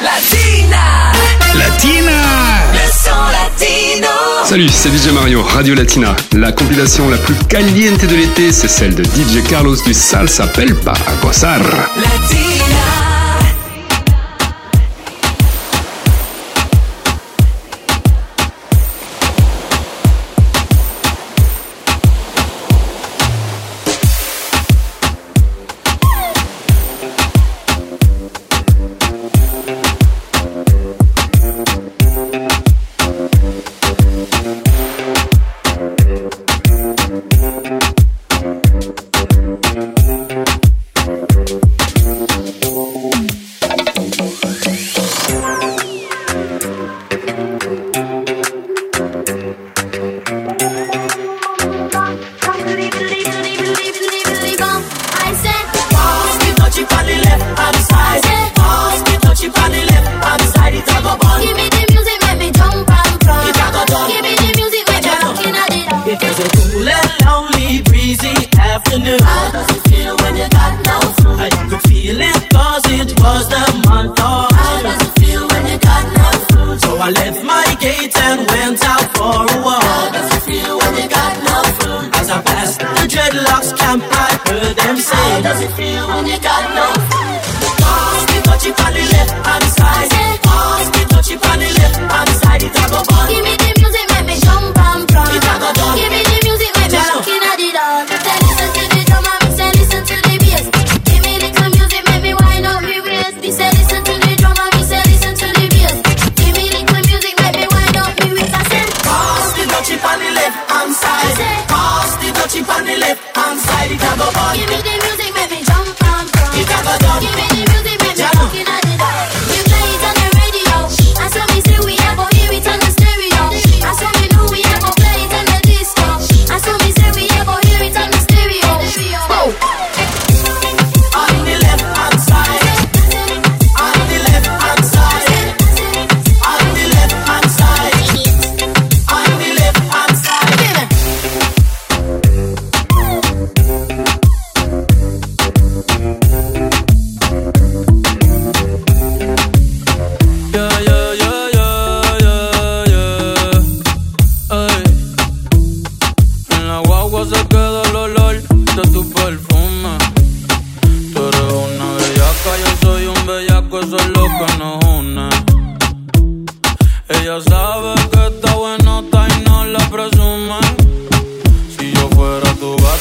Latina. Latina. Le son latino. Salut, c'est DJ Mario, Radio Latina. La compilation la plus caliente de l'été, c'est celle de DJ Carlos du Salsa Pelpa a Latina.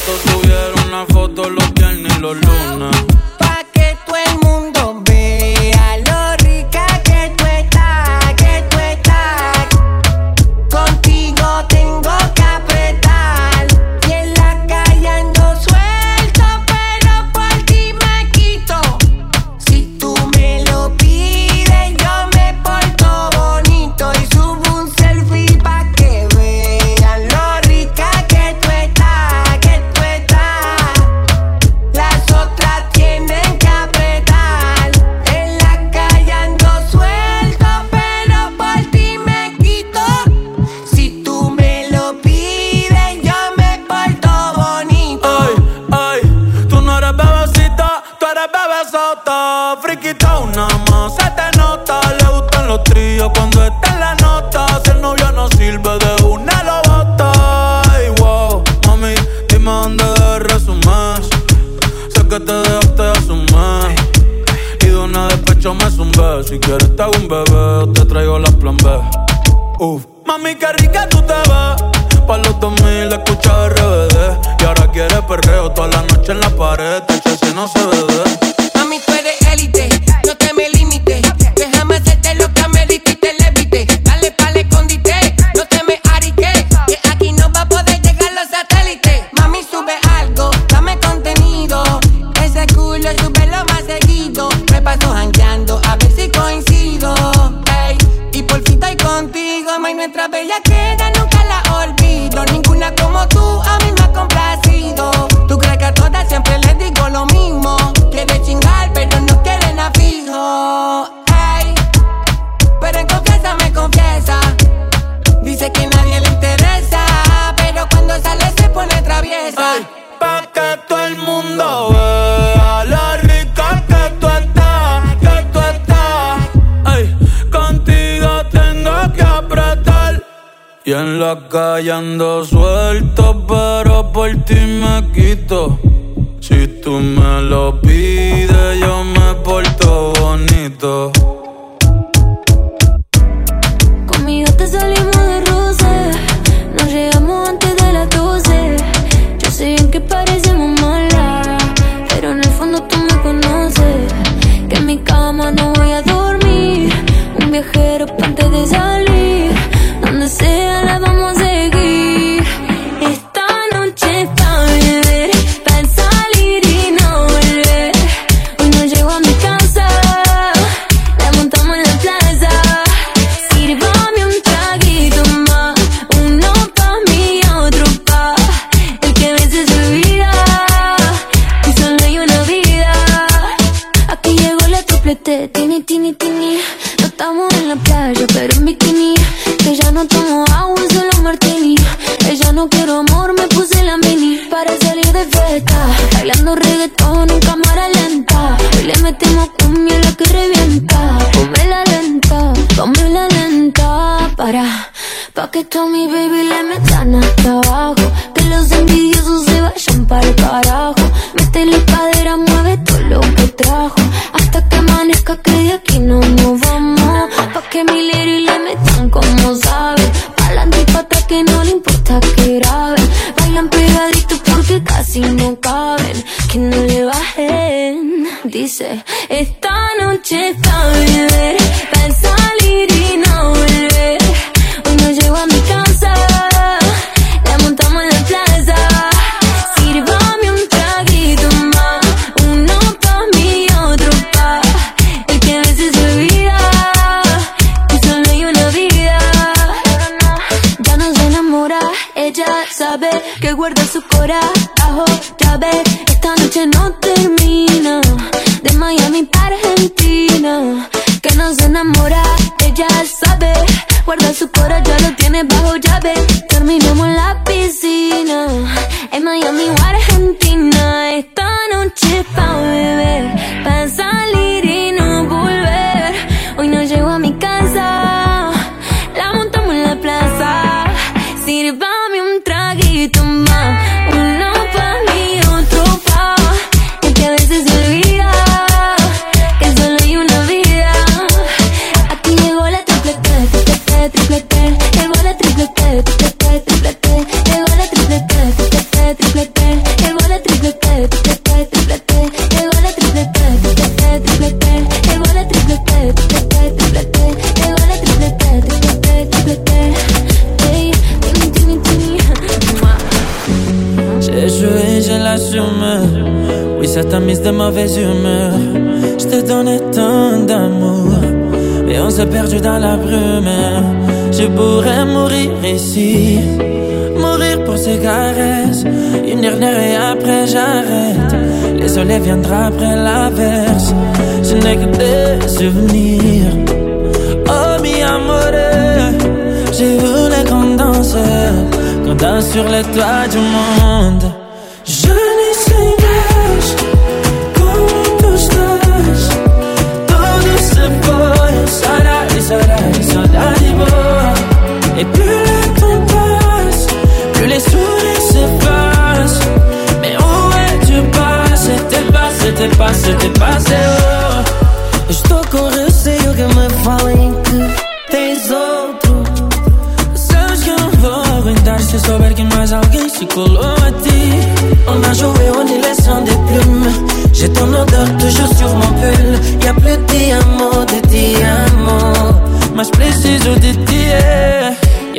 tuvieron una foto los viernes y los lunes.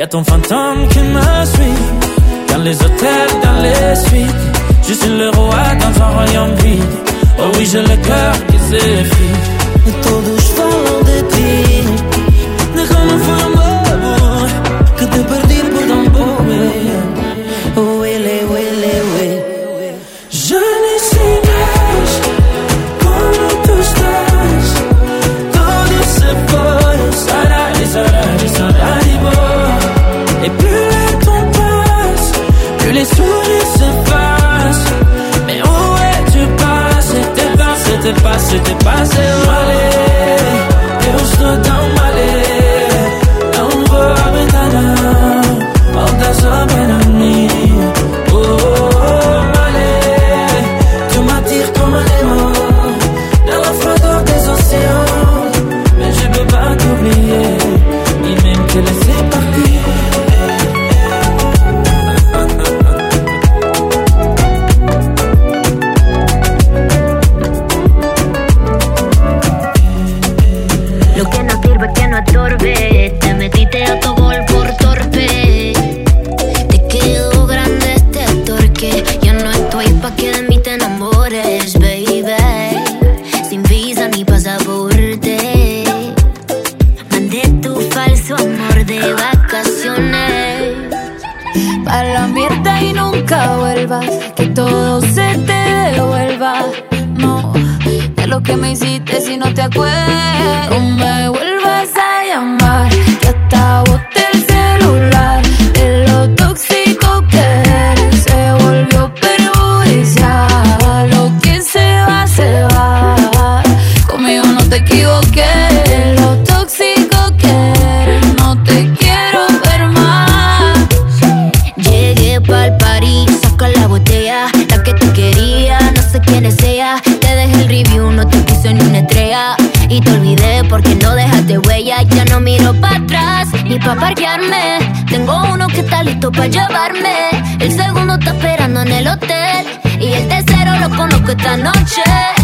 est un fantôme qui me suit. Dans les hôtels, dans les suites. Je suis le roi dans un royaume vide. Oh oui, j'ai le cœur qui s'effrite. Et tout douche dans des pieds Déjame formar se te pase, vale. Eu estou tão Ya no miro para atrás ni pa' parquearme. Tengo uno que está listo para llevarme. El segundo está esperando en el hotel. Y el tercero lo conozco esta noche.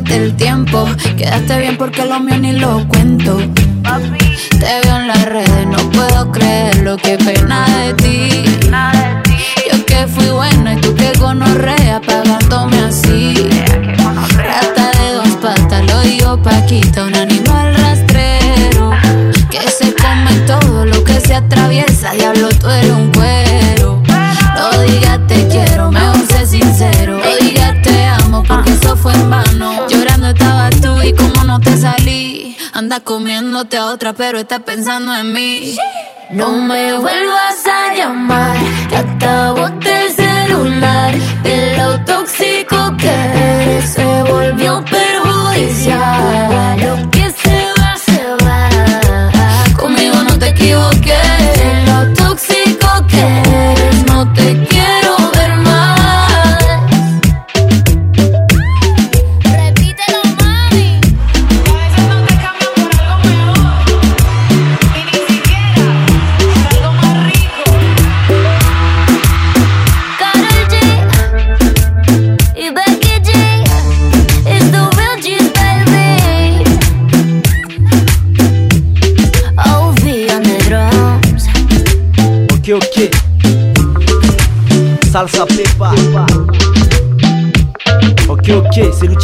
Perdiste el tiempo. Quedaste bien porque lo mío ni lo cuento. Te veo en las redes, no puedo creerlo. Qué pena de ti. Yo que fui buena y tú que gonorrea pagándome así. Rata de dos patas, lo digo Paquita, comiéndote a otra, pero estás pensando en mí. No me vuelvas a llamar, que hasta boté el celular. De lo tóxico que eres, se volvió perjudicial.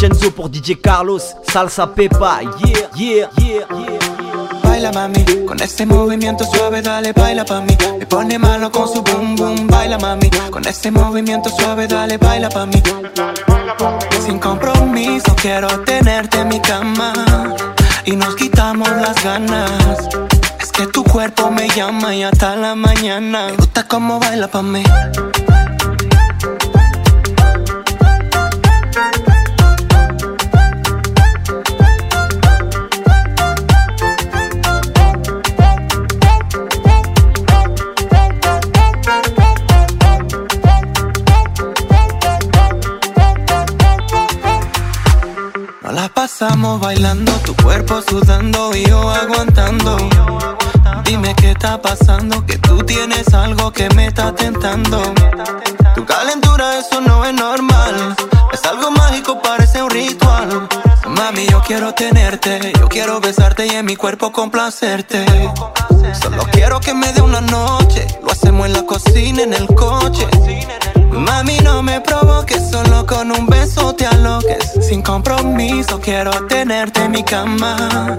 Lucenzo pour DJ Carlos. Salsa Pepa, yeah, yeah, yeah, yeah. Baila mami, con ese movimiento suave dale baila pa' mí. Me pone malo con su boom boom, baila mami. Con ese movimiento suave dale baila pa' mí. Sin compromiso quiero tenerte en mi cama. Y nos quitamos las ganas. Es que tu cuerpo me llama y hasta la mañana. Me gusta cómo baila pa' mí está pasando, que tú tienes algo que me está tentando. Tu calentura, eso no es normal. Es algo mágico, parece un ritual. Mami, yo quiero tenerte, yo quiero besarte y en mi cuerpo complacerte. Solo quiero que me dé una noche, lo hacemos en la cocina, en el coche. Mami, no me provoques, solo con un beso te aloques. Sin compromiso, quiero tenerte en mi cama.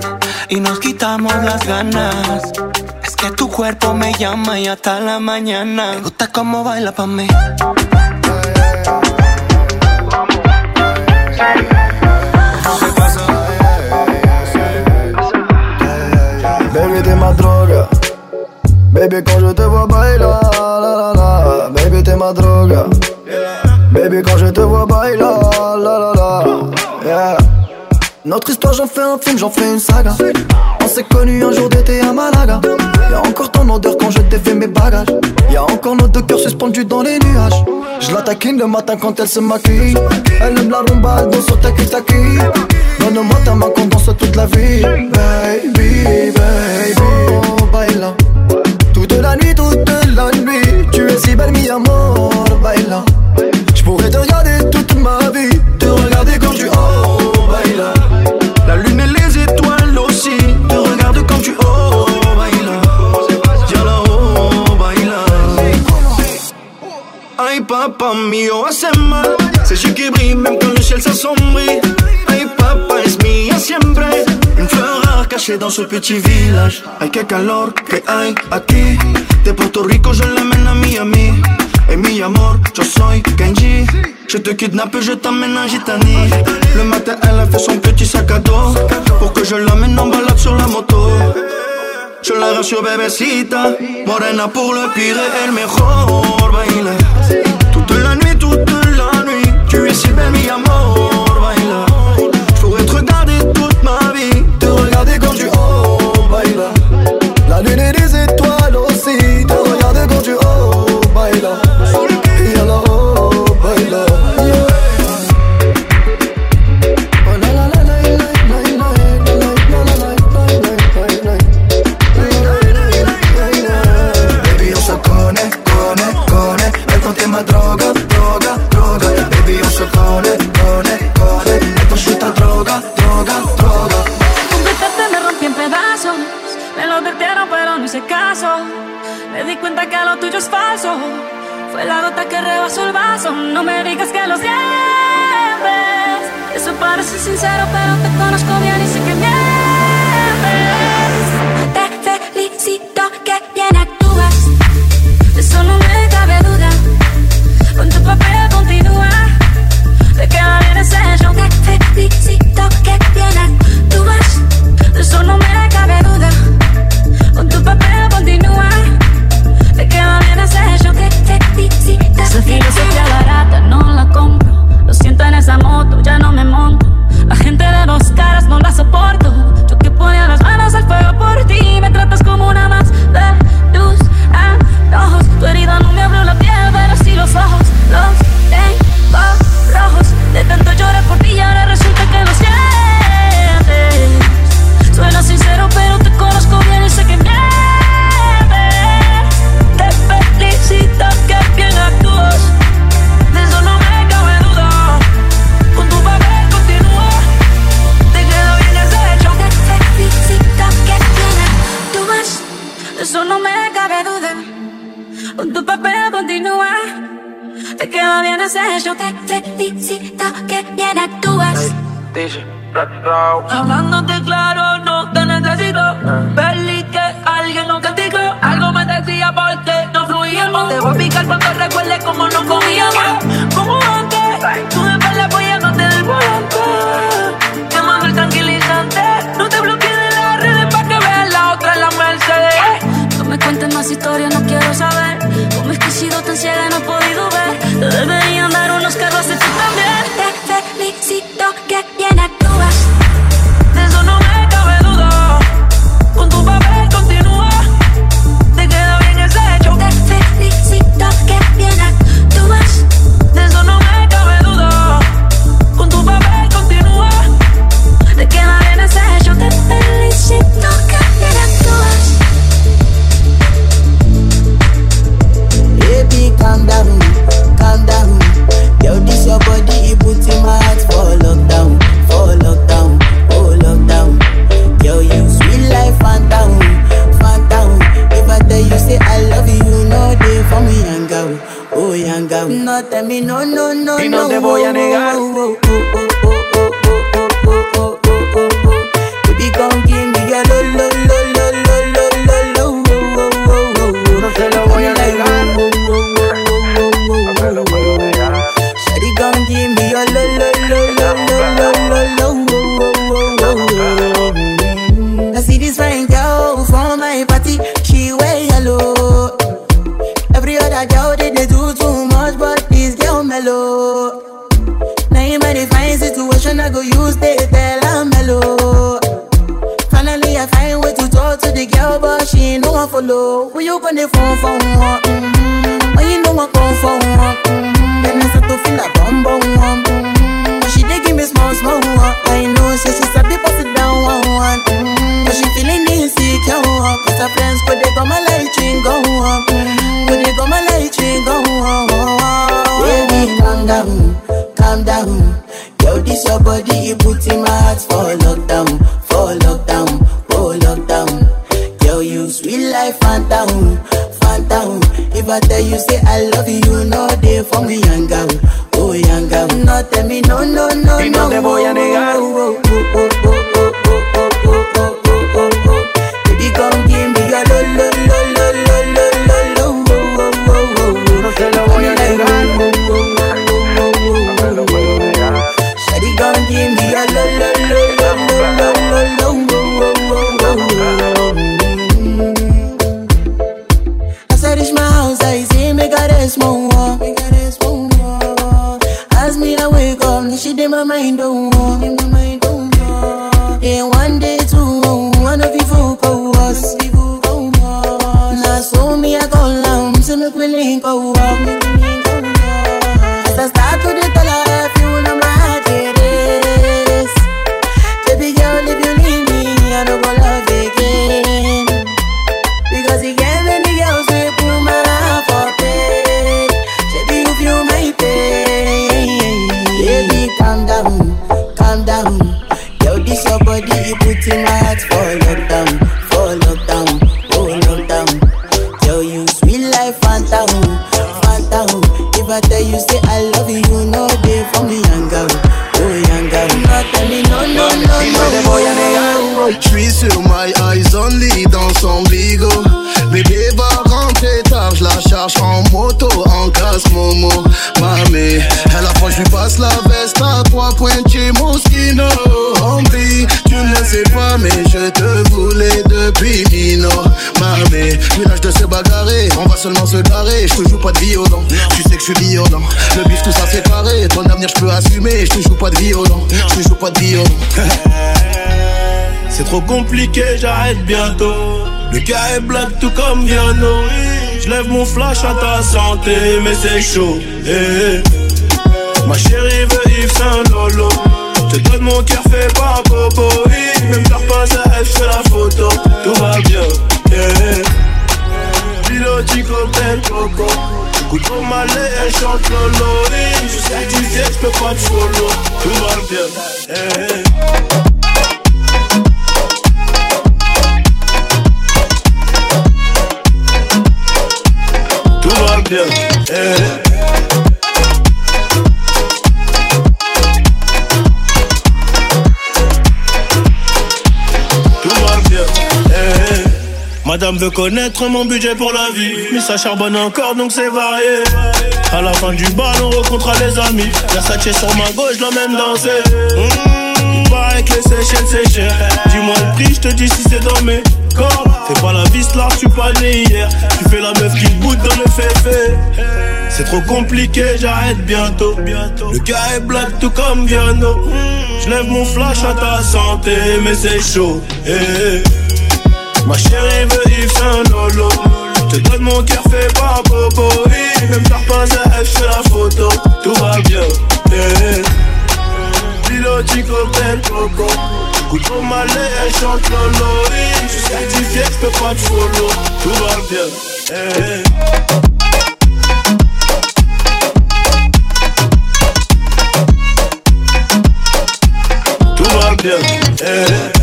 Y nos quitamos las ganas que tu cuerpo me llama y hasta la mañana. Me gusta cómo baila pa' mí. Baby, te madroga. Baby, cuando te voy a bailar. La, la, la. Baby, te madroga. Baby, cuando te voy a bailar. La, la, la. Notre histoire, j'en fais un film, j'en fais une saga. On s'est connus un jour d'été à Malaga. Y'a encore ton odeur quand je t'ai fait mes bagages. Y'a encore nos deux cœurs suspendus dans les nuages. Je l'attaquine le matin quand elle se maquille. Elle aime la rumba, elle danse au taki taki. Donne-moi ta main qu'on danse toute la vie. Baby, baby, oh, baila. Toute la nuit, toute la nuit. Tu es si belle, mi amor, baila. Je pourrais te regarder toute ma vie. papá mío, hace. C'est celui qui brille même quand le ciel s'assombrit. Ay, papá es mía siempre. Une fleur rare cachée dans ce petit village. Ay, qué calor que hay aquí. De Puerto Rico, je l'amène à Miami. Et mi amor, yo soy Kenji. Je te kidnappe, je t'amène à Gitanie. Le matin, elle a fait son petit sac à dos. Pour que je l'amène en balade sur la moto. Je la rassure, bébécita. Morena pour le pire et le mejor. Baila. decirme mi amor. niggas. On va seulement se garer. Je te joue pas de violon, tu sais que je suis violent. Le bif, tout ça c'est carré, ton avenir je peux assumer. Je te joue pas de violon, je te joue pas de violon. C'est trop compliqué, j'arrête bientôt. Le gars est black tout comme Viano. Je lève mon flash à ta santé, mais c'est chaud. eh, eh. Ma chérie veut Yves Saint Lolo. Je te donne mon cœur fait par Bobo. Même t'as pas elle fait la photo. Tout va bien. suis logique comme coco. Écoute malais chante lolo peux pas te follow Tout va bien. Tout va bien hey. Madame veut connaître mon budget pour la vie. Mais ça charbonne encore donc c'est varié. À la fin du bal, on rencontrera les amis. Versace sur ma gauche, l'emmène danser. Mmh, paraît que les Seychelles c'est cher. Dis-moi le prix, je te dis si c'est dans mes cordes. Fais pas la vis là, suis pas né hier. Tu fais la meuf qui boude dans le féfé. C'est trop compliqué, j'arrête bientôt. Le gars est black tout comme Viano. Je lève mon flash à ta santé, mais c'est chaud. eh, eh. Ma chérie veut Yves Saint Lolo. Je te donne mon cœur fait par Bobo. Oui, Même t'as pas à fait la photo. Tout va bien. eh. Piloti cocktail coco. Écoute au malais, elle chante Lolo. Oui, Je suis certifié, je peux pas te follow. Tout va bien. eh. Tout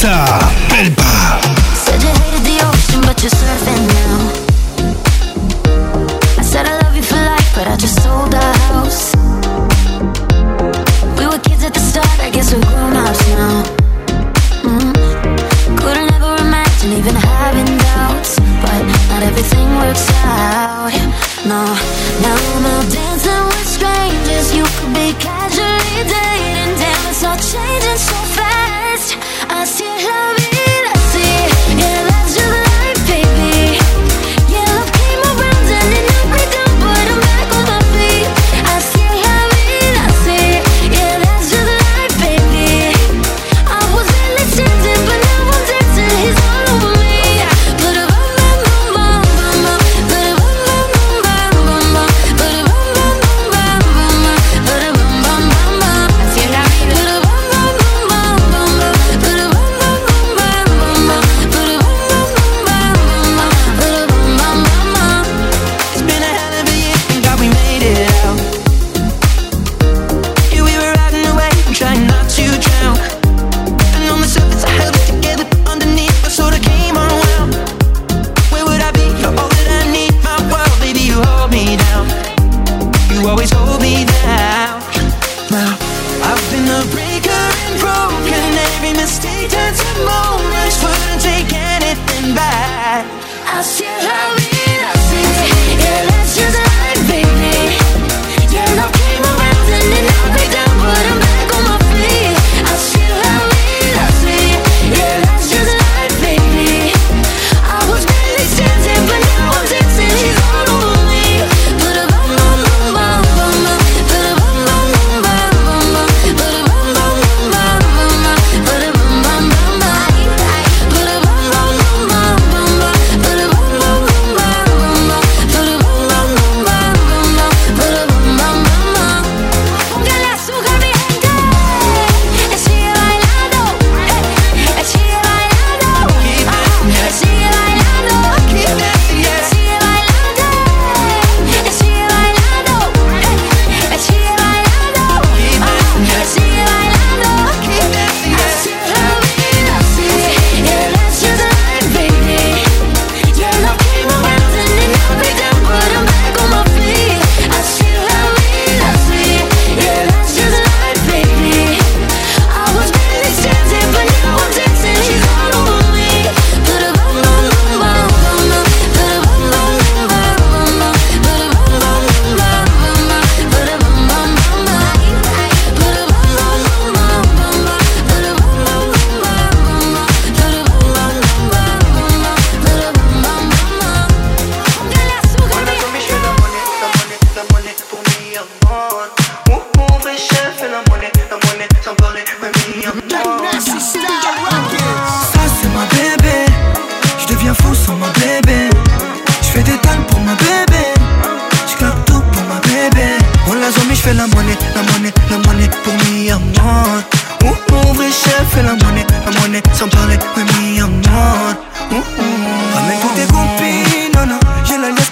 ça.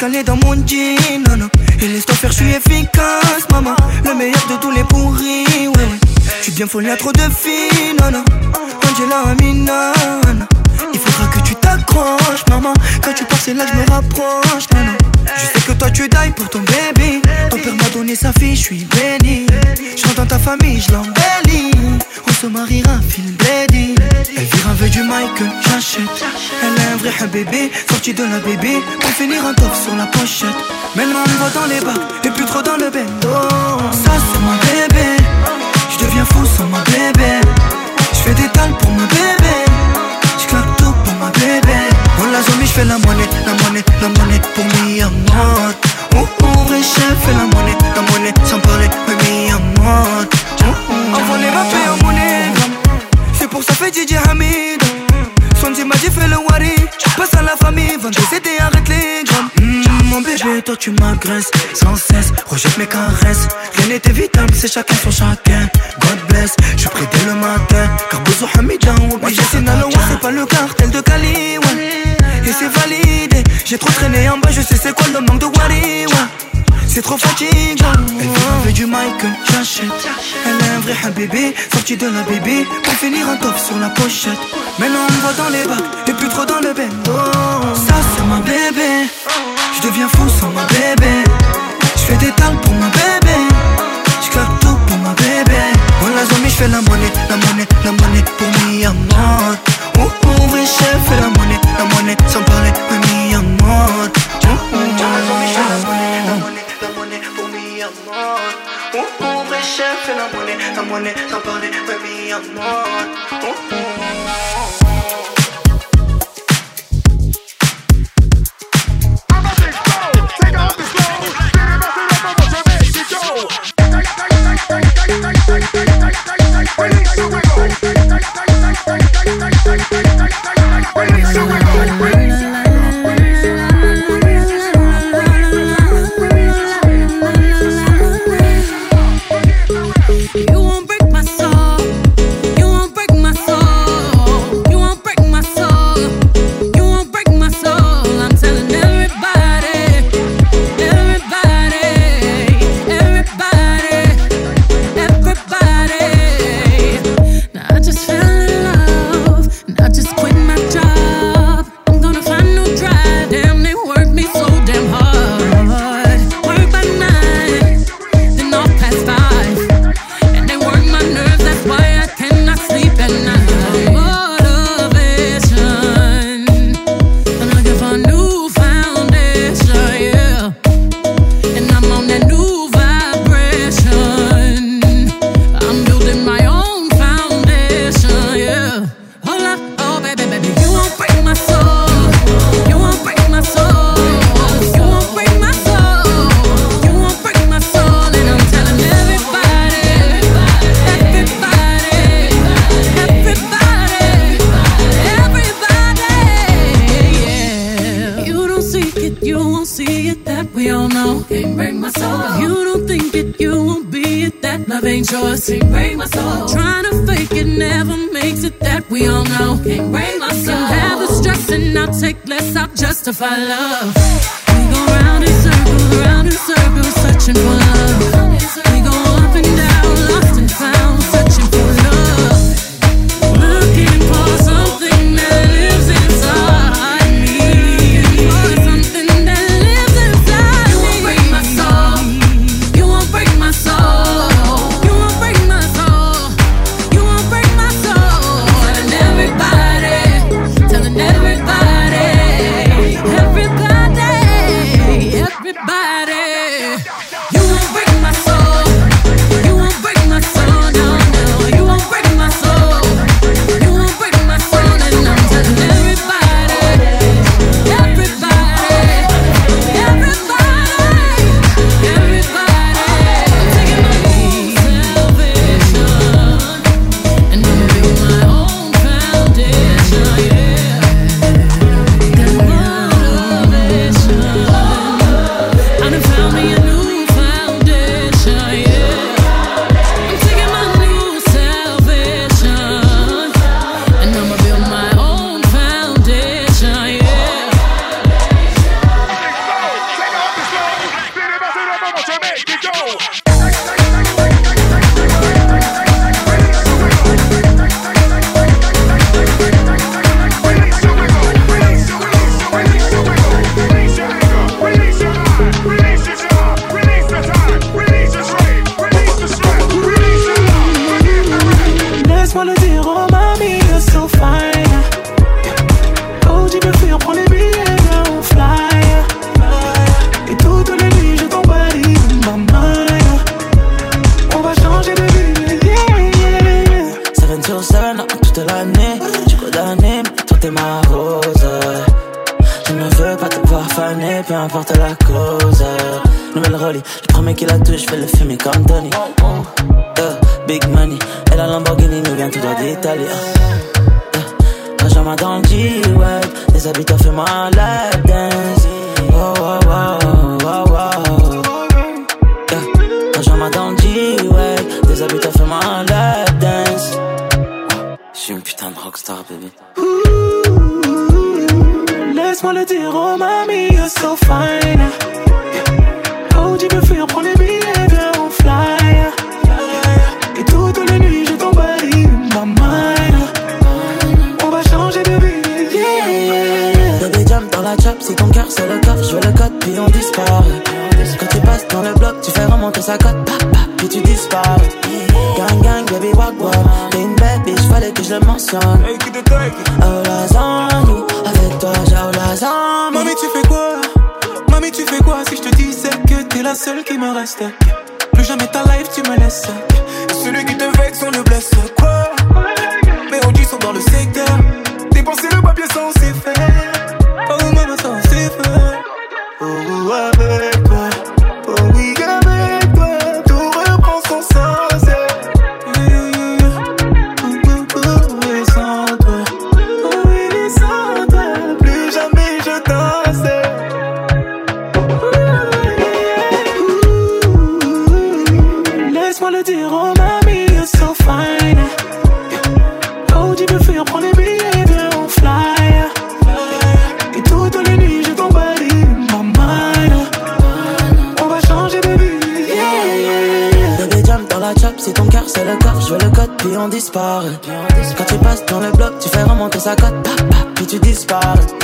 Calée dans mon jean, non, non. Et laisse-toi faire, je suis efficace, maman. Le meilleur de tous les pourris, ouais, ouais. Je suis bien folle, y'a trop de filles, non, non. Angela Amina, non. Il faudra que tu t'accroches, maman. Quand tu pars, c'est là que je me rapproche, non, non. Je sais que toi tu die pour ton bébé. Ton père m'a donné sa fille, je suis béni. Je rentre dans ta famille, je l'embellis. Se mariera, fil bledy. Elle vire avec du Michael, j'achète. Elle est un vrai bébé, sorti de la bébé. Pour finir un top sur la pochette. Maintenant on va dans les bacs, et plus trop dans le bendo. Ça c'est mon bébé. Je deviens fou sans ma bébé. Je fais des talles pour ma bébé. Je claque tout pour ma bébé. On la zombie, je fais la monnaie, la monnaie, la monnaie pour mi amor. Ouh, ouh, vrai chef, fais la monnaie, la monnaie, sans parler, ouais, mi amor. Envoie les papiers en monnaie. C'est pour ça fait DJ Hamid. Swanzi m'a dit fais le wari. Passe à la famille, vends des CD, arrête les grammes. Mm, mon bébé, toi tu m'agresses sans cesse. Rejette mes caresses. Rien n'est évitable, c'est chacun son chacun. God bless, je suis prêt dès le matin. Car besoin Hamidjan j'ai Sinaloa, c'est pas le cartel de Cali, ouais. Et c'est validé. J'ai trop traîné en bas, je sais c'est quoi le manque de wari, ouais. C'est trop fatigant. Elle avec du Michael, j'achète. Elle est un vrai bébé, sorti de la bébé. Pour finir un top sur la pochette. Maintenant on va dans les bacs, et plus trop dans le bendo. Ça c'est ma bébé. Je deviens fou sans ma bébé. Je fais des talles pour ma bébé. Je claque tout pour ma bébé. La zombie, je fais la monnaie, la monnaie, la monnaie pour mi. Ouh, ouh, vrai chef, fais la monnaie, la monnaie, sans parler, mi amor. Vrai chef, fais la monnaie, la monnaie, sans parler, ouais, mi amor. Ouh, ouh. i Hezbollah. Peu importe la cause. Nouvelle Rolly, le premier qui la touche, je fais le fumer comme Tony. Euh, big money, et la Lamborghini nous vient tout droit d'Italie. Euh, Benjamin dans le G-Wag, les habitants font lap dance. Oh, oh, oh, oh, oh. Dans le habitants font ma lap dance. Je suis une putain de rockstar, baby. Laisse-moi le dire, oh mamie, you're so fine. Oh, tu peux fuir, prends les billets, viens, on fly. Et toutes les nuits, je t'emballe ma mind. On va changer de vie, yeah. Baby jump dans la chop, si ton cœur c'est le coffre, je veux le code, puis on disparaît. Quand tu passes dans le bloc, tu fais remonter sa cote, pap, pap, puis tu disparais. Gang gang, baby walk, t'es une belle bitch, fallait que je le mentionne. Oh la zone, Mamie, tu fais quoi? Mamie, tu fais quoi si je te disais que t'es la seule qui me reste? Plus jamais ta life, tu me laisses. Celui qui te vexe, on le blesse. Quoi? Mais on dit sont dans le secteur. Quand tu passes dans le bloc, tu fais remonter sa cote, pap, pap, puis tu disparais.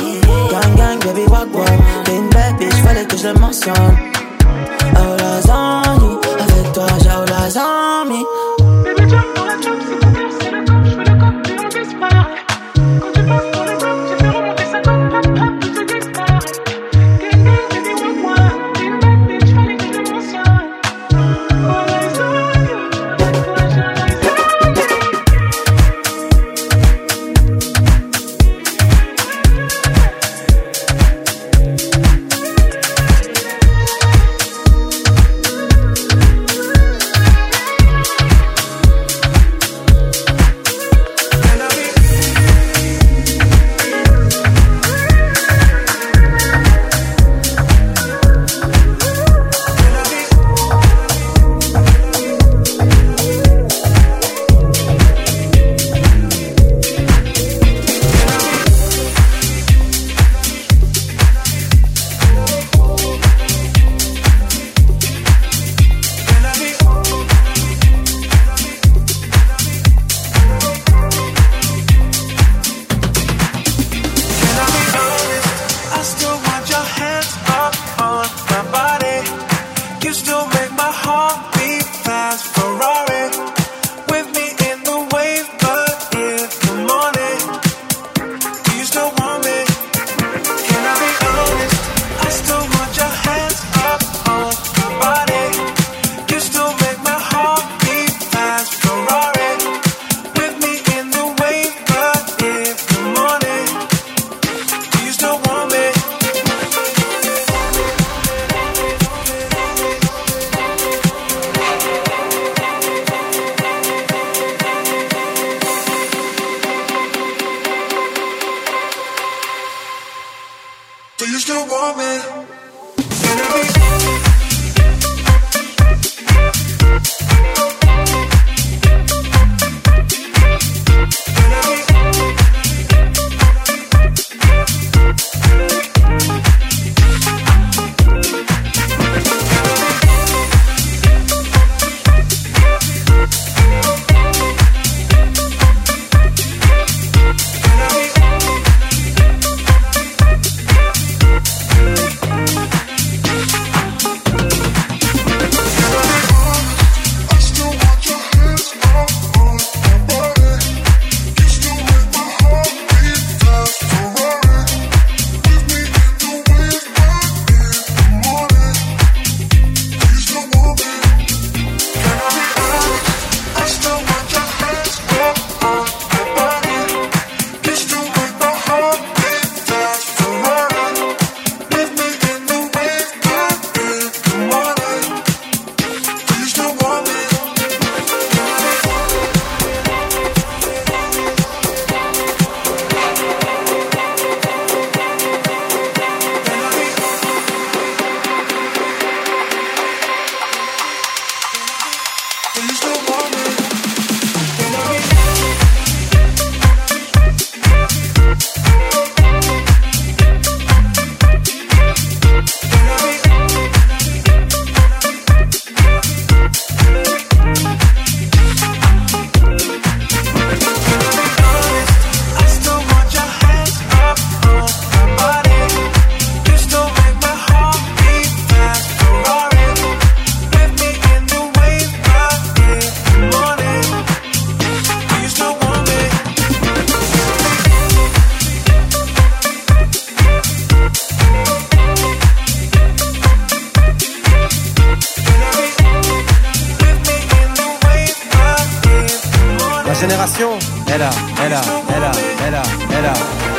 Elle a, elle a, elle a, elle a,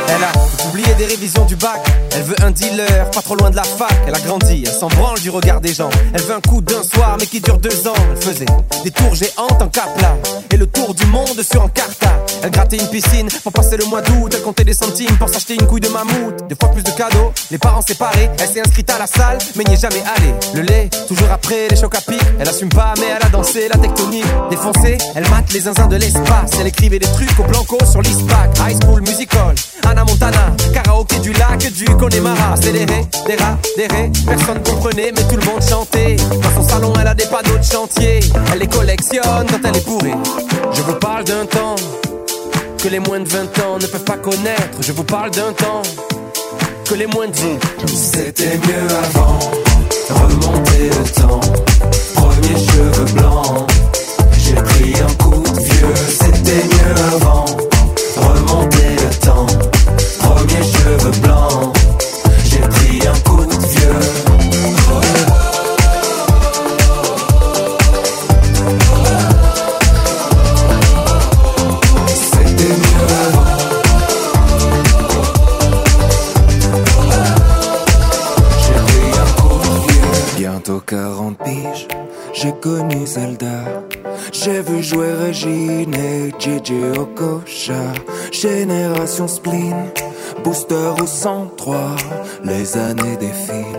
elle a, oublié des révisions du bac. Elle veut un dealer, pas trop loin de la fac. Elle a grandi, elle s'en branle du regard des gens. Elle veut un coup d'un soir, mais qui dure deux ans. Elle faisait des tours géantes en capla et le tour du monde sur un carta. Elle grattait une piscine pour passer le mois d'août. Elle comptait des centimes pour s'acheter une couille de mammouth. Deux fois plus de cadeaux, les parents séparés. Elle s'est inscrite à la salle, mais n'y est jamais allée. Le lait, toujours après les chocs à pic. Elle assume pas, mais elle a dansé la tectonique. Défoncée, elle mate les zinzins de l'espace. Elle écrivait des trucs au blanco sur l'ISPAC. High School Musical, Anna Montana. Karaoké du lac du Connemara. Accéléré, des rats, des rés. Personne comprenait, mais tout le monde chantait. Dans son salon, elle a des panneaux de chantier. Elle les collectionne quand elle est bourrée. Je vous parle d'un temps que les moins de 20 ans ne peuvent pas connaître. Je vous parle d'un temps que les moins de 20 C'était mieux avant, remonter le temps. Premier cheveux blancs, j'ai pris un coup de vieux. C'était mieux avant, remonter le temps. Premier cheveux blancs, j'ai pris un coup de vieux. Bientôt 40 piges, j'ai connu Zelda. J'ai vu jouer Regine et Gigi Okocha. Génération spleen, booster au 103. Les années défilent,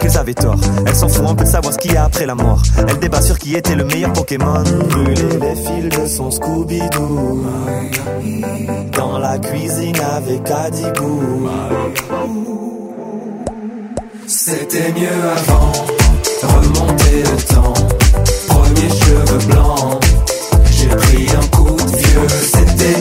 qu'ils avaient tort. Elle s'en fout un peu de savoir ce qu'il y a après la mort. Elle débat sur qui était le meilleur Pokémon. Brûler les fils de son Scooby-Doo. Dans la cuisine avec Adibou. C'était mieux avant, remonter le temps. Premier cheveux blancs, j'ai pris un coup de vieux. C'était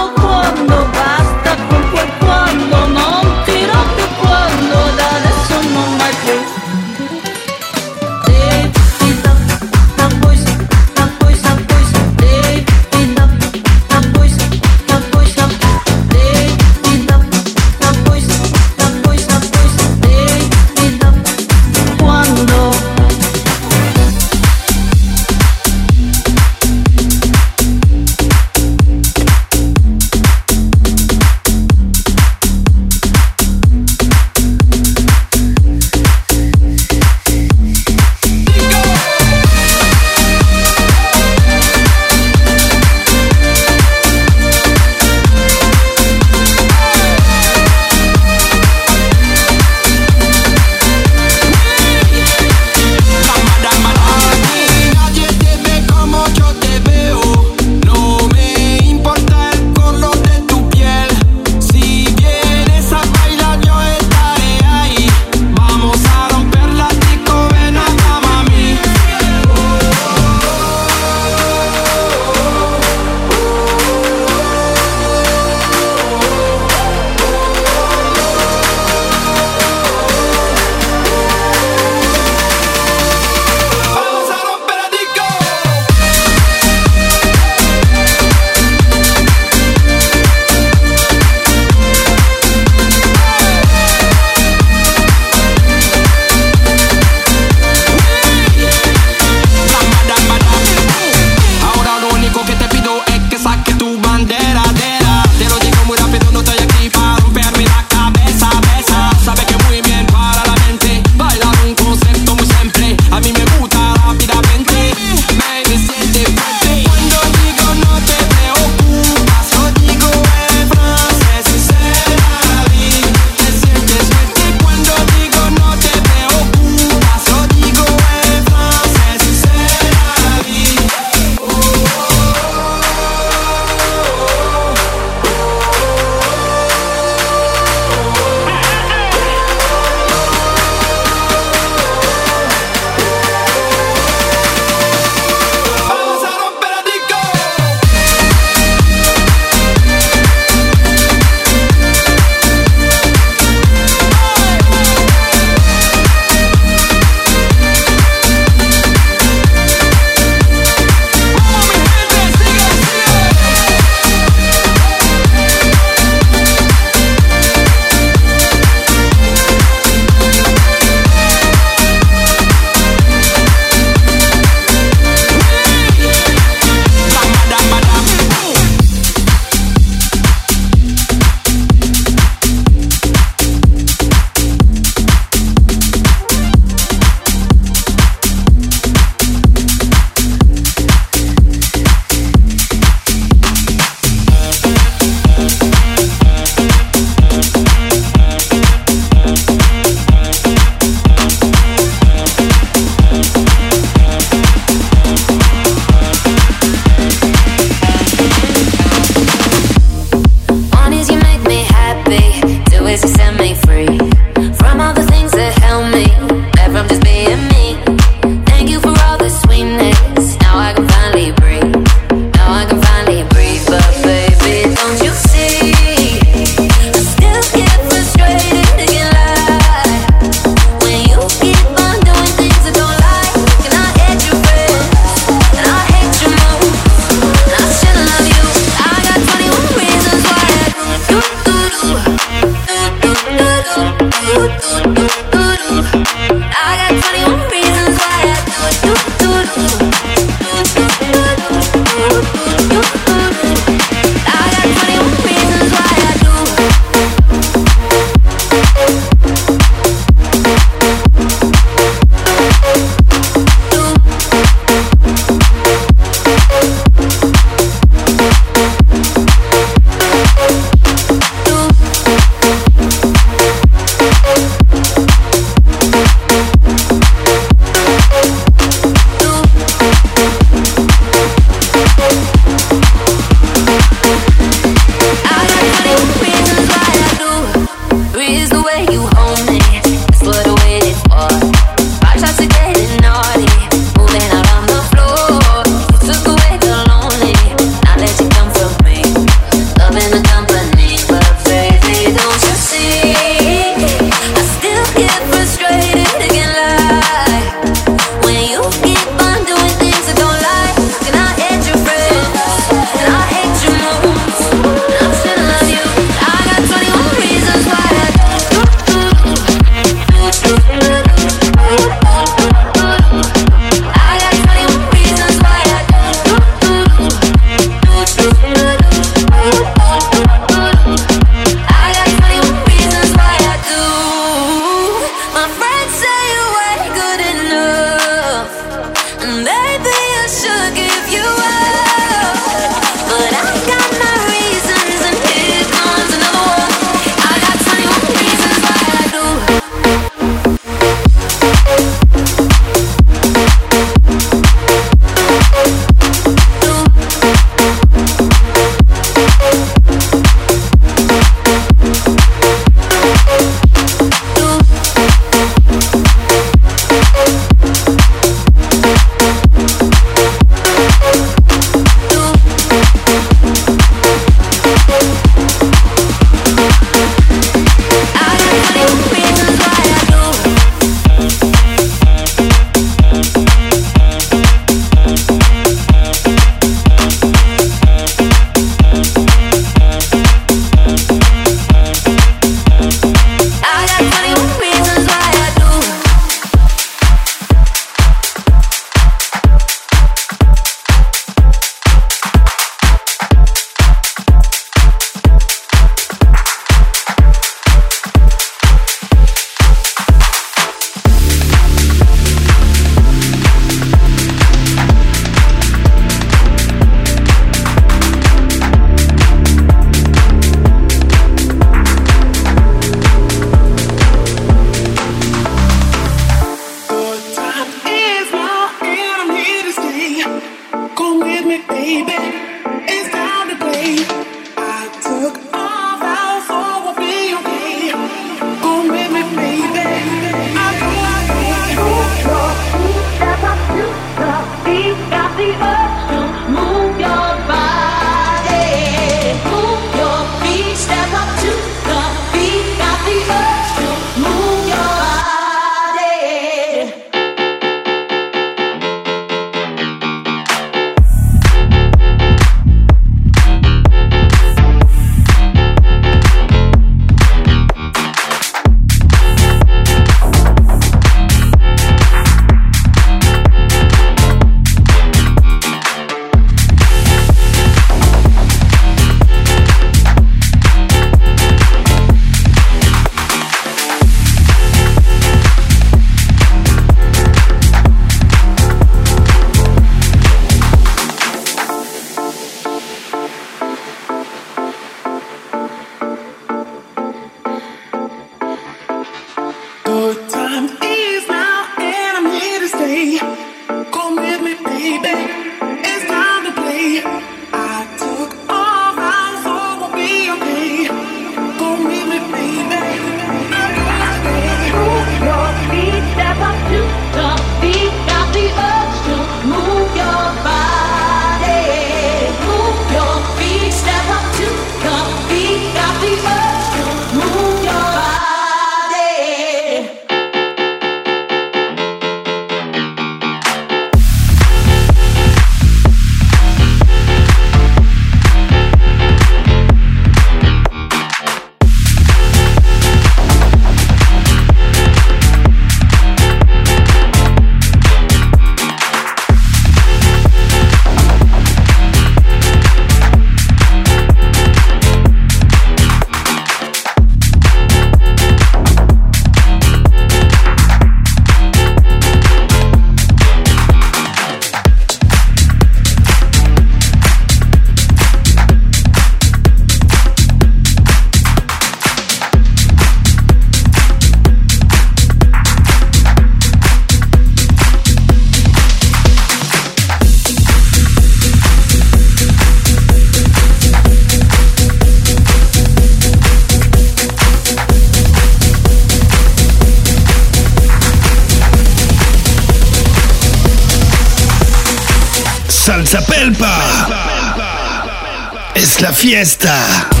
la fiesta.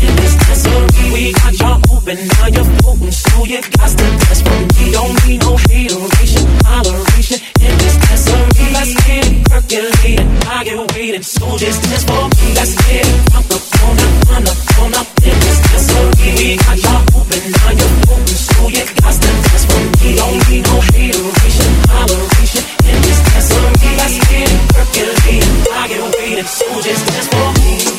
in this dancery. We got y'all open, now you're so you got to dance for me. Don't need no hateration, toleration in this dancery. Let's percolating, I so just dance for me. Let's get it up, in this dancery. We got y'all open, now you're so you got to dance for me. Don't need no hateration, toleration in this dancery. Let's percolating, I so just dance for me.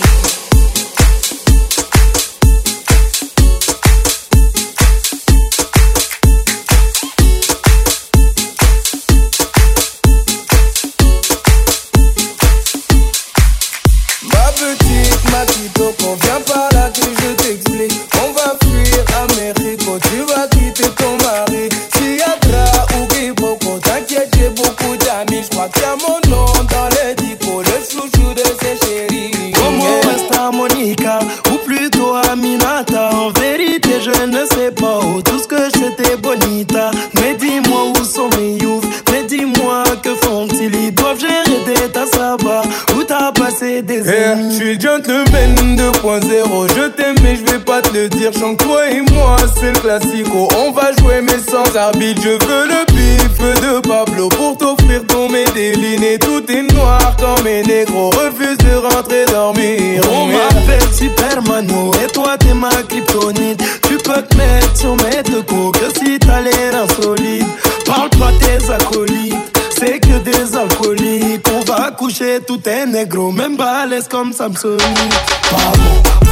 comme Samsung. Pardon.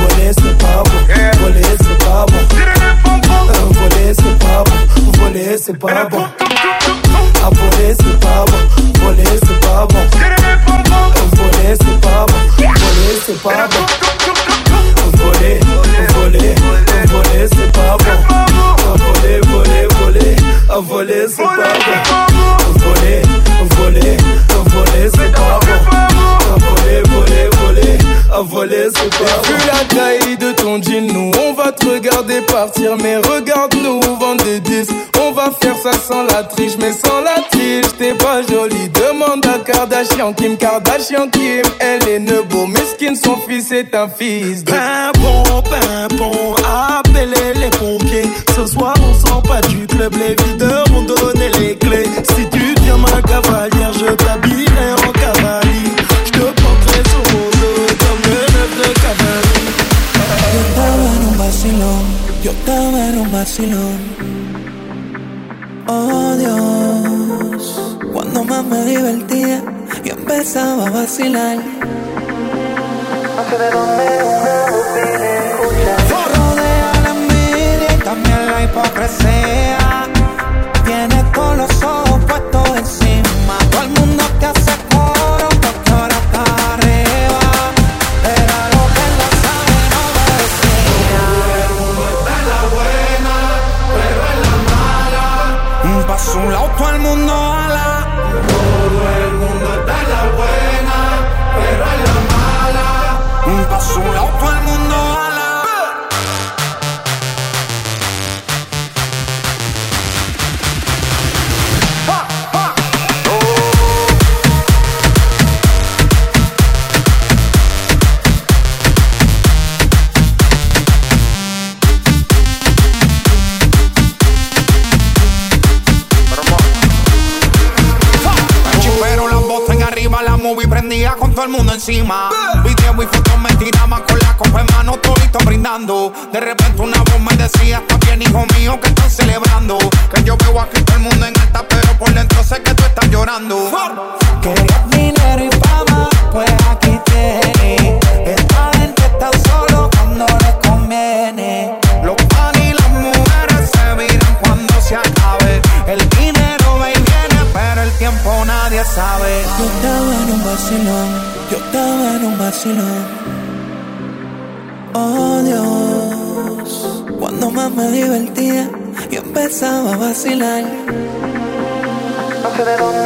Kardashian, Kim Kardashian, Kim, elle est nebo. Miskin, son fils est un fils de. Pimpon, pimpon, appelez les pompiers. Ce soir, on s'en pas du club, les videurs ont donné les clés. Si tu viens, ma cavalière, je t'habillerai en cavalier. Je te porterai sur mon dos comme le neuf de cavalier. Yo estaba en un vacilón, yo estaba en un vacilón. Oh Dios, cuando más me divertía y empezaba a vacilar. No sé de dónde una voz viene, escucha. Rodea la envidia y también la hipocresía. encima. Video y fotos me tiraban con la copa en mano, todito brindando. De repente Oh Dios, cuando más me divertía, yo empezaba a vacilar. No sé de dónde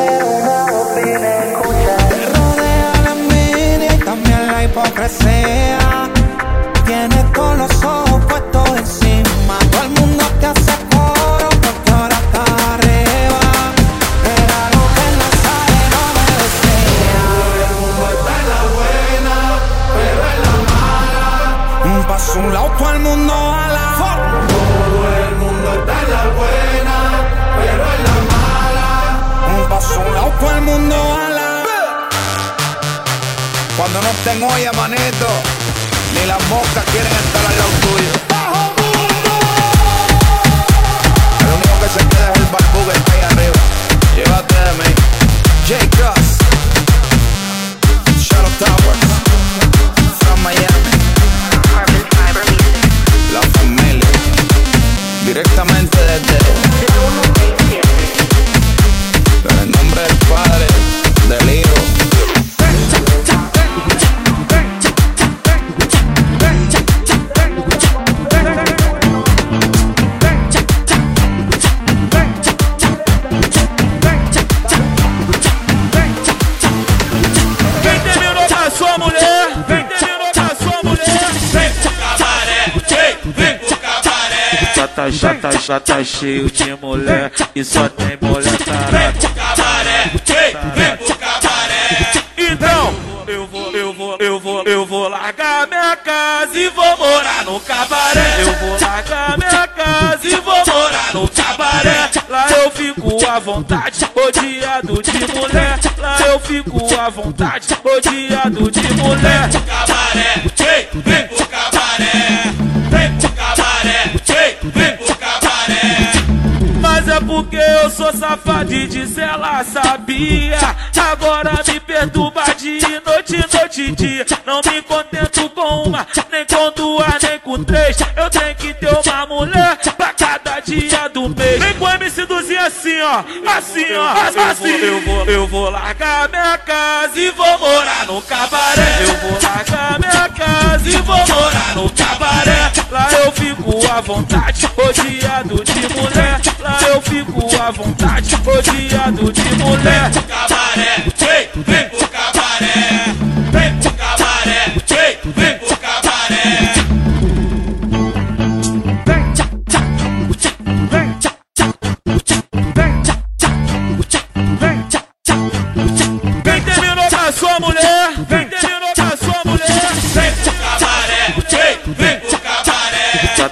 tá, tá, tá cheio de mulher e só tem mulher tarada. Vem pro cabaré, vem, vem pro cabaré. Então, eu vou, eu vou, eu vou, eu vou largar minha casa e vou morar no cabaré. Eu vou largar minha casa e vou morar no cabaré. Lá eu fico à vontade, rodeado de mulher. Lá eu fico à vontade, rodeado de mulher. Cabaré, vem, vem pro porque eu sou safado e disso ela sabia. Agora me perturba de noite, noite e dia. Não me contento com uma, nem com duas, nem com três. Eu tenho que ter uma assim, ó. Assim, ó. Assim. Eu vou, eu vou largar minha casa e vou morar no cabaré. Eu vou largar minha casa e vou morar no cabaré. Lá eu fico à vontade, rodeado de mulher. Lá eu fico à vontade, rodeado de mulher. Cabaré, vem, vem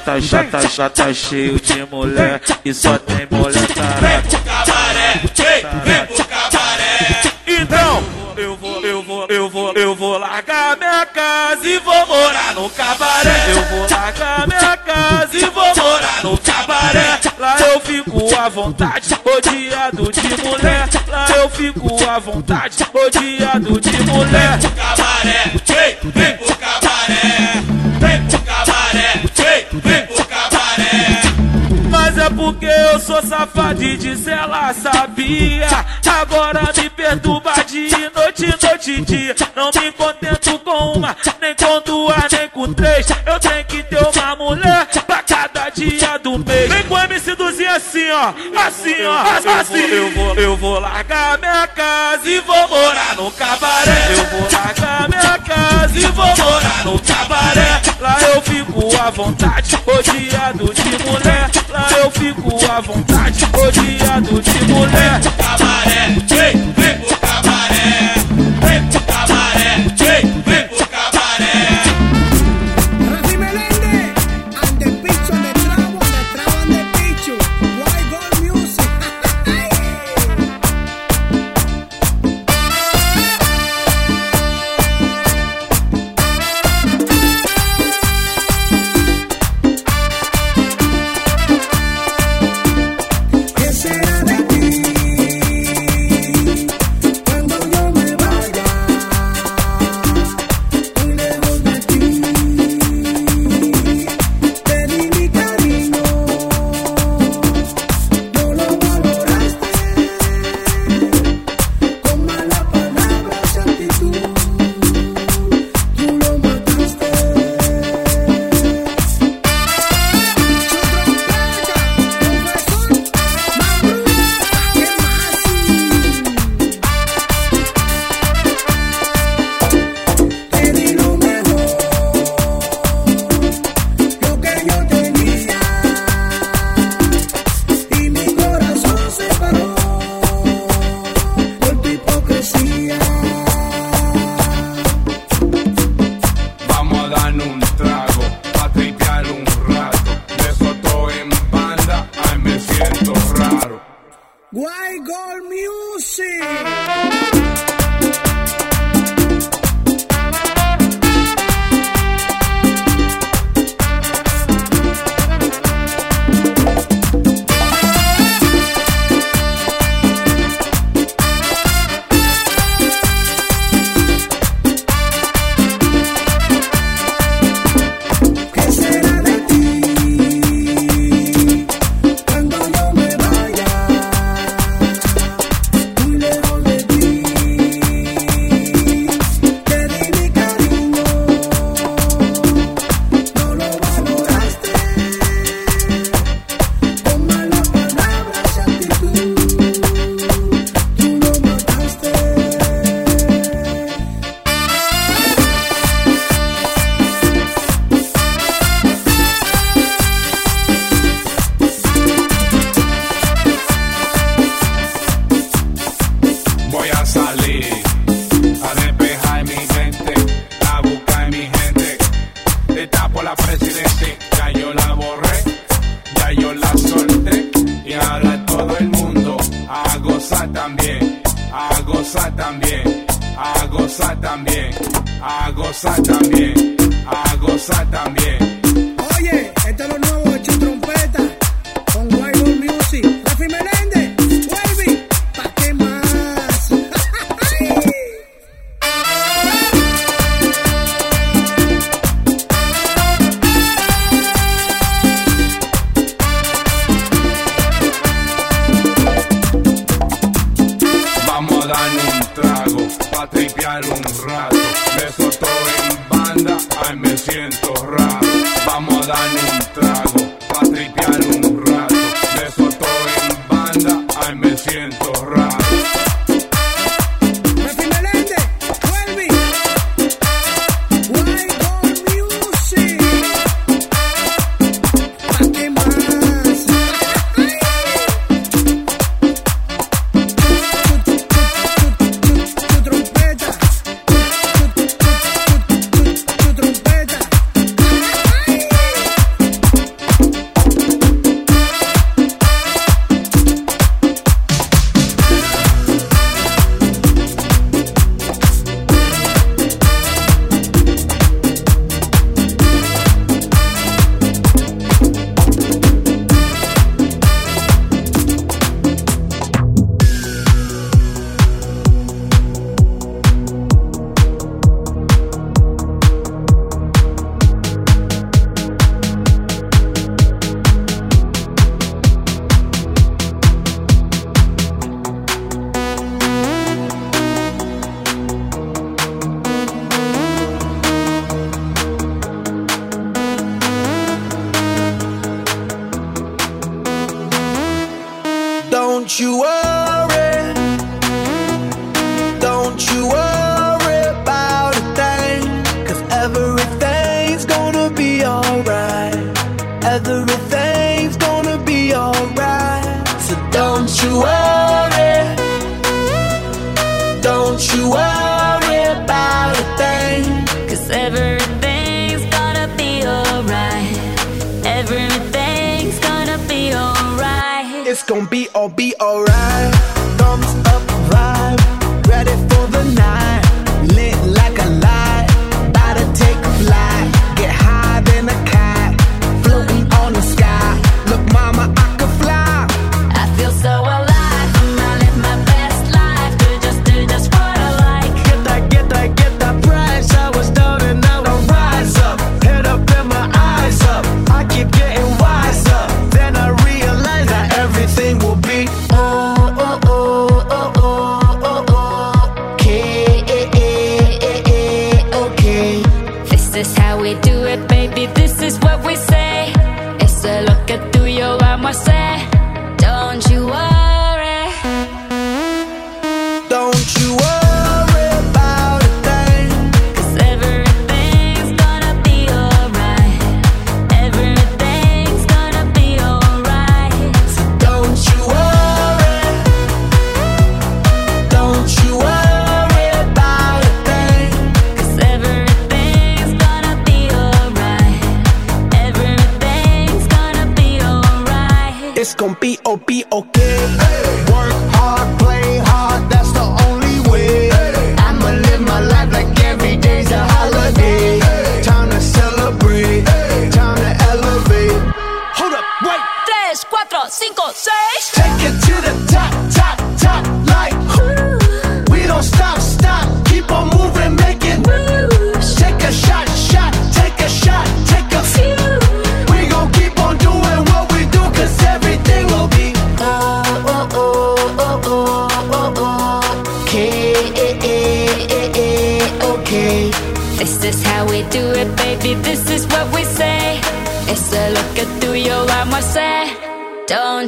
tá, já tá, já tá cheio de mulher e só tem mulher tarada. Vem pro cabaré, vem, vem pro cabaré. Então, eu vou, eu vou, eu vou, eu vou largar minha casa e vou morar no cabaré. Eu vou largar minha casa e vou morar no cabaré. Lá eu fico à vontade, rodeado de mulher. Lá eu fico à vontade, rodeado de mulher. Vem pro cabaré, vem pro porque eu sou safado e disso ela sabia. Agora me perturba de noite, noite e dia. Não me contento com uma, nem com duas, nem com três. Eu tenho que ter uma mulher pra cada dia do mês. Vem com o MC Duzinho assim, ó. Assim, ó. Assim. Eu vou, eu vou largar minha casa e vou morar no cabaré. Eu vou largar minha casa e vou morar no cabaré. Lá eu fico à vontade, rodeado de mulher. Lá eu fico à vontade, rodeado de mulher. Cabaré,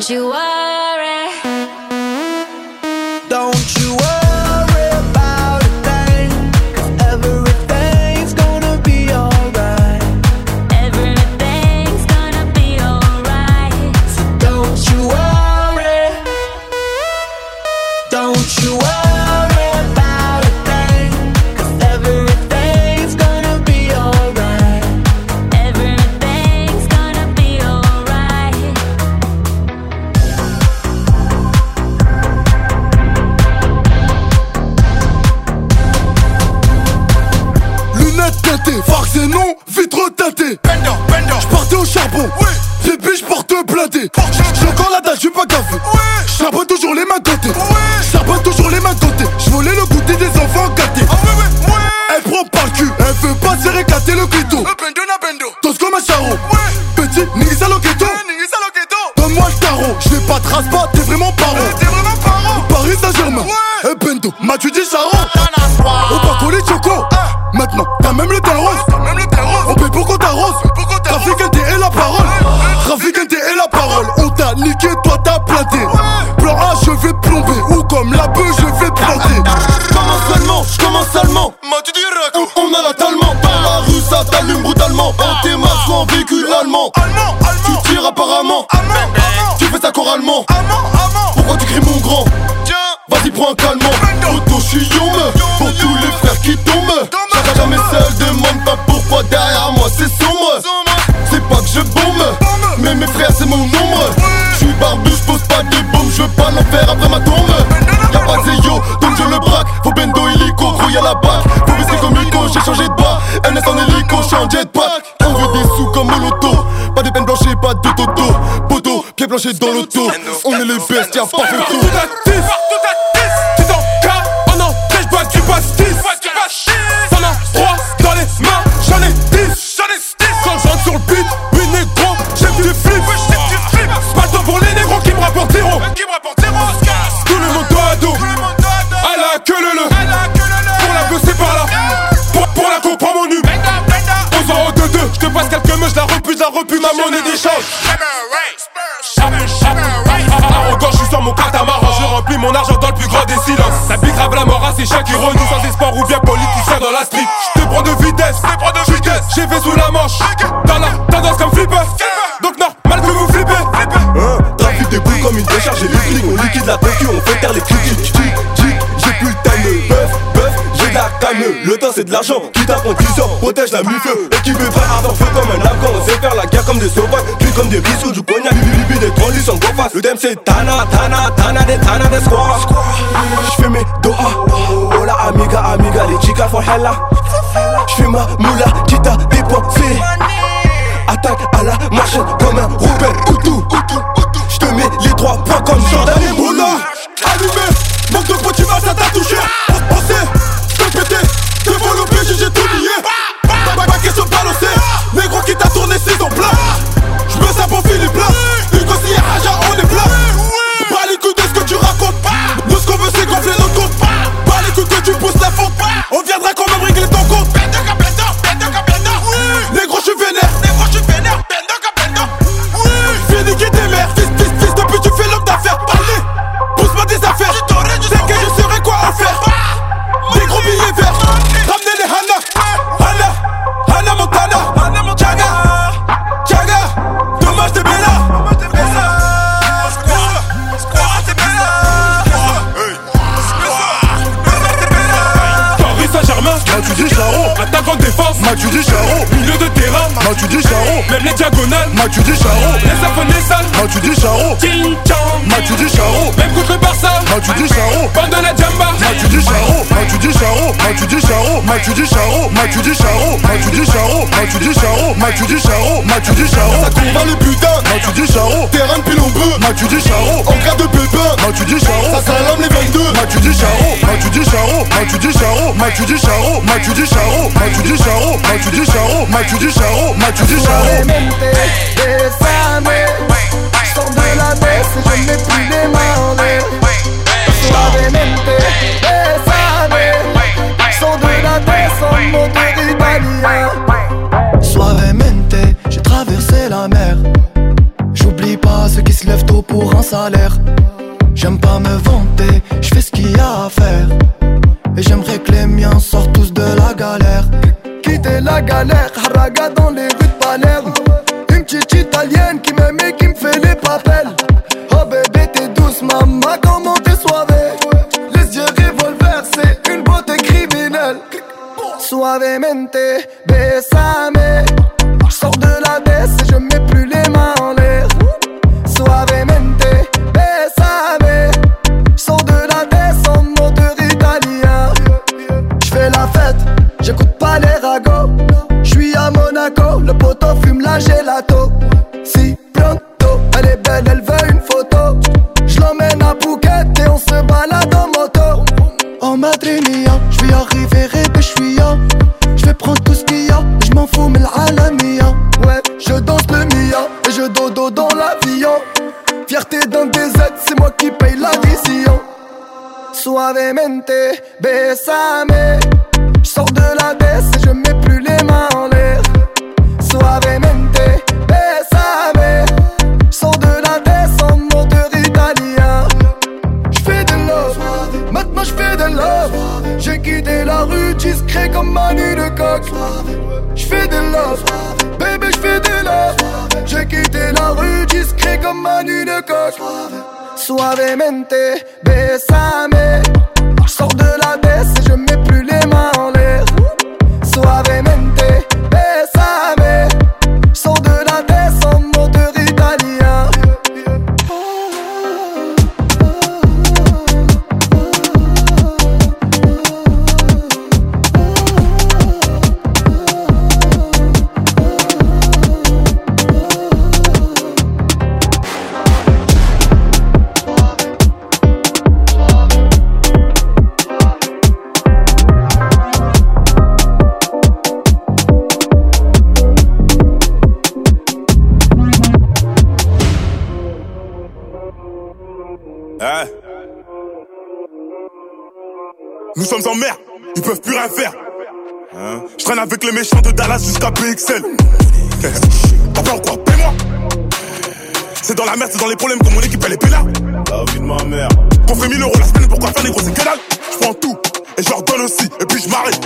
you up. Apparemment. Tu fais ça choralement. Pourquoi tu cries mon grand? Vas-y, prends un calmant. Auto, je suis. Pour tous les frères qui tombent. Chacun jamais seul, demande pas pourquoi derrière moi c'est sombre. C'est pas que je bombe, mais mes frères c'est mon nombre. Je suis barbu, je pose pas de bombe, je veux pas l'enfer après ma tombe. Y'a pas de yo, donc je le braque. Faut bendo illico, grouille à la bac. Faut baisser comme Ico, j'ai changé de bas. NS en hélico, je suis en jetpack. On veut des sous comme Molotov. Blanché dans l'auto. On est les bestes, y'a pas photo. De l'argent, quitte à prendre 10 ans Protège la mi-feu, qui veut pas avoir feu comme un afghan On sait faire la guerre comme des sauvages. Puis comme des bisous, du cognac, bibi des trollis en gros face Le thème c'est Tana, Tana, Tana, des Tana, des squads J'fais mes doigts, oh la amiga, amiga, les chicas font hella. J'fais ma moula, quitte à Charo tu dis Charo tu dis Charo tu dis Charo tu dis Charo tu dis Charo tu dis Charo tu dis Charo Ça combat le putain tu dis Charo Terrain de pilon tu dis Charo En cas de pépin tu dis Charo Ça salame les 22 tu dis Charo tu dis Charo tu dis Charo tu dis Charo tu dis Charo tu dis Charo tu dis Charo tu dis Charo tu dis Charo Bésame, sors de la baisse et je mets plus les mains en l'air. Suavemente, Suavemente, j'ai traversé la mer. J'oublie pas ceux qui se lèvent tôt pour un salaire. J'aime pas me vanter, je fais ce qu'il y a à faire. Et j'aimerais que les miens sortent tous de la galère. Quitter la galère, haraga dans les rues de Palerme. Une petite italienne qui m'aime et qui me fait les papels. Oh bébé, t'es douce, maman, comment Suavemente, besame. J'sors de la baisse et je mets plus les mains en l'air. Suavemente, besame. J'sors de la baisse en moteur italien. J'fais la fête, j'écoute pas les Chicago. J'suis à Monaco, le poteau fume la gelato. Si pronto, elle est belle, elle veut fous, l'alamia. Ouais, je danse le mia et je dodo dans l'avion. Fierté d'un DZ, c'est moi qui paye l'addition. Suavemente, besame. J'sors de la baisse et je mets plus les mains en l'air. Suavemente, J'ai quitté la rue discret comme Manu de coq. J'fais de love, bébé j'fais de love. J'ai quitté la rue discret comme Manu de coq. Suavemente, besame. J'sors de la baisse et je mets plus les mains en l'air. Hein Nous sommes en mer, ils peuvent plus rien faire. Hein Je traîne avec les méchants de Dallas jusqu'à PXL. Papa quoi Paie-moi C'est dans la merde, c'est dans les problèmes que mon équipe elle est pénale. La vie de ma mère. Qu'on fait 1000 euros la semaine, pourquoi faire des gros c'est que dalle Je prends tout et je leur donne aussi, et puis je m'arrête.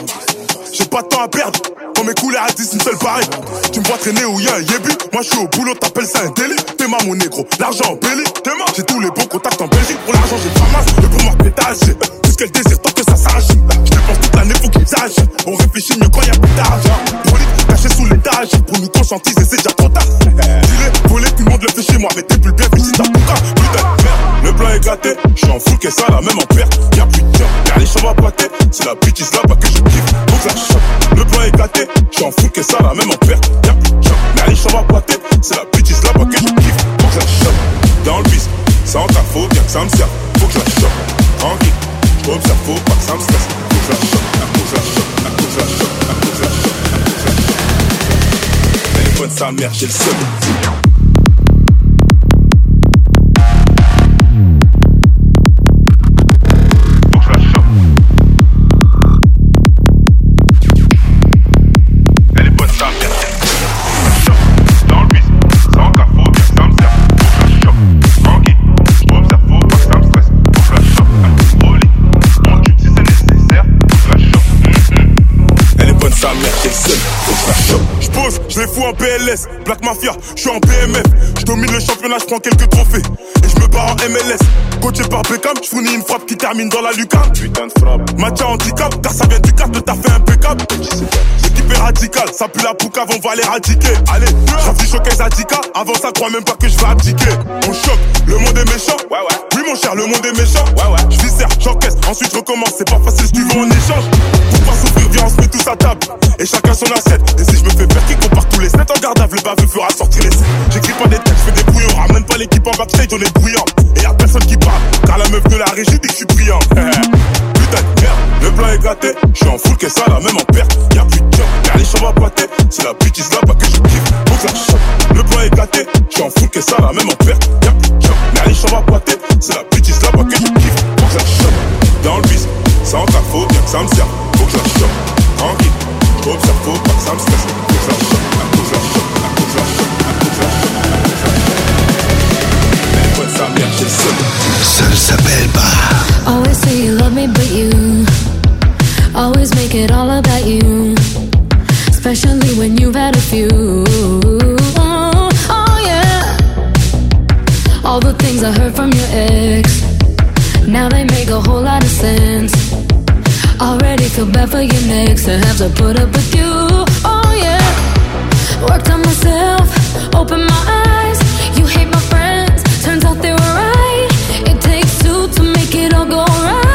J'ai pas de temps à perdre. Mes couleurs à 10, une seule pareille. Tu me vois traîner où y a un yébi. Moi je suis au boulot, t'appelles ça un délit. T'es ma mon négro, l'argent en belly. T'es ma, j'ai tous les bons contacts en Belgique. Pour l'argent, j'ai pas masse. Et pour moi, pétage, tout qu'elle désire tant que ça s'arrache. Je dépense toute l'année, faut qu'ils sachent. On réfléchit mieux quand y a plus d'argent. Brolique, caché sous l'étage. Pour nous conscientiser, c'est déjà trop tard. Dis-le, voler, tout le monde le fait chez moi. Mais t'es plus bien merde. Le plan est gâté, je suis en full que ça, la même en perte. Y'a plus de temps, y'a les chambres à boiter. C'est la bitch là-bas que je kiffe. Ça choque. Le plan est gâté, je suis en full que ça, la même en perte. Y'a les chambres à boiter. C'est la bitch là-bas que je kiffe. Faut que ça choque. Dans le bis, sans ta faute, y'a que ça me sert. Faut que ça choque. Tranquille, j'observe, faut pas que ça me stresse. Faut que ça choque, faut que que ça choque, faut que choque, faut que ça choque. Téléphone sa mère, j'ai le seul. J'pose, j'les fous en PLS. Black Mafia, j'suis en BMF. J'domine le championnat, j'prends quelques trophées. Et j'me barre en MLS. Coaché par Beckham, j'fournis une frappe qui termine dans la lucarne. Putain de frappe. Match à handicap, car ça vient du cadre, t'as fait impeccable. L'équipe est radicale, ça pue la poucave, on va l'éradiquer. Allez, j'affiche showcase Adika. Avant ça, crois même pas que je vais abdiquer. On choque, le monde est méchant. Ouais, ouais. Oui, mon cher, le monde est méchant. Ouais, ouais. Je viscère, j'encaisse, ensuite je recommence. C'est pas facile, tu veux en échange. Pour pas souffrir, viens, on se met tous à table. Et chacun son assiette. Et si je me fais faire qui compare tous les 7 en garde le baveux fera sortir les 7. J'écris pas des textes, je fais des brouillons. Ramène pas l'équipe en backstage, on est bruyant. Et y'a personne qui parle. Car la meuf de la régie dit que je suis brillant. Putain de merde, le plan est gâté. Je suis en full que ça, la même en perte. Y'a plus de job, y'a les chambres à boiter. C'est la bitch là-bas que je kiffe. Faut que ça choque. Le plan est gâté. Je suis en full que ça, la même en perte. Y'a plus de job, y'a les chambres à boiter. C'est la bitch là-bas que je kiffe. Faut que ça choque. Dans le bis, sans ta faute, que ça me sert. Faut que ça choque. Tranquille, j'observe, faut pas que ça me stresse. Faut que ça choque. Sa mère. Ça ne s'appelle pas. Always say you love me, but you always make it all about you. Especially when you've had a few. Oh, oh, yeah. All the things I heard from your ex. Now they make a whole lot of sense. Already feel bad for your next to have to put up with you. Oh, yeah. Worked on myself, open my eyes. gonna go right.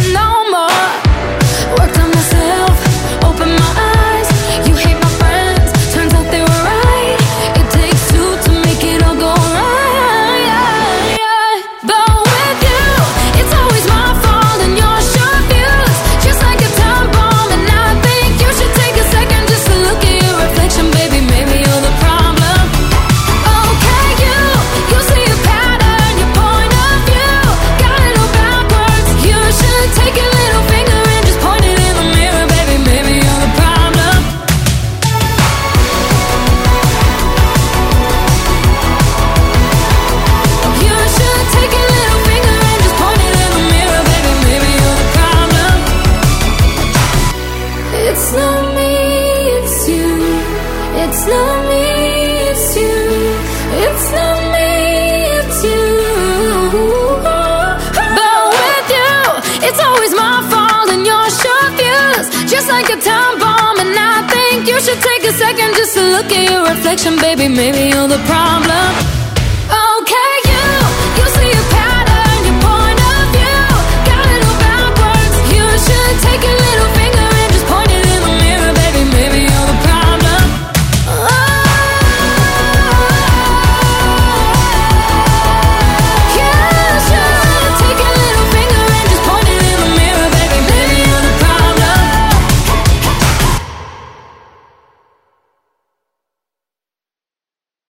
perfection, baby. Maybe you're the problem.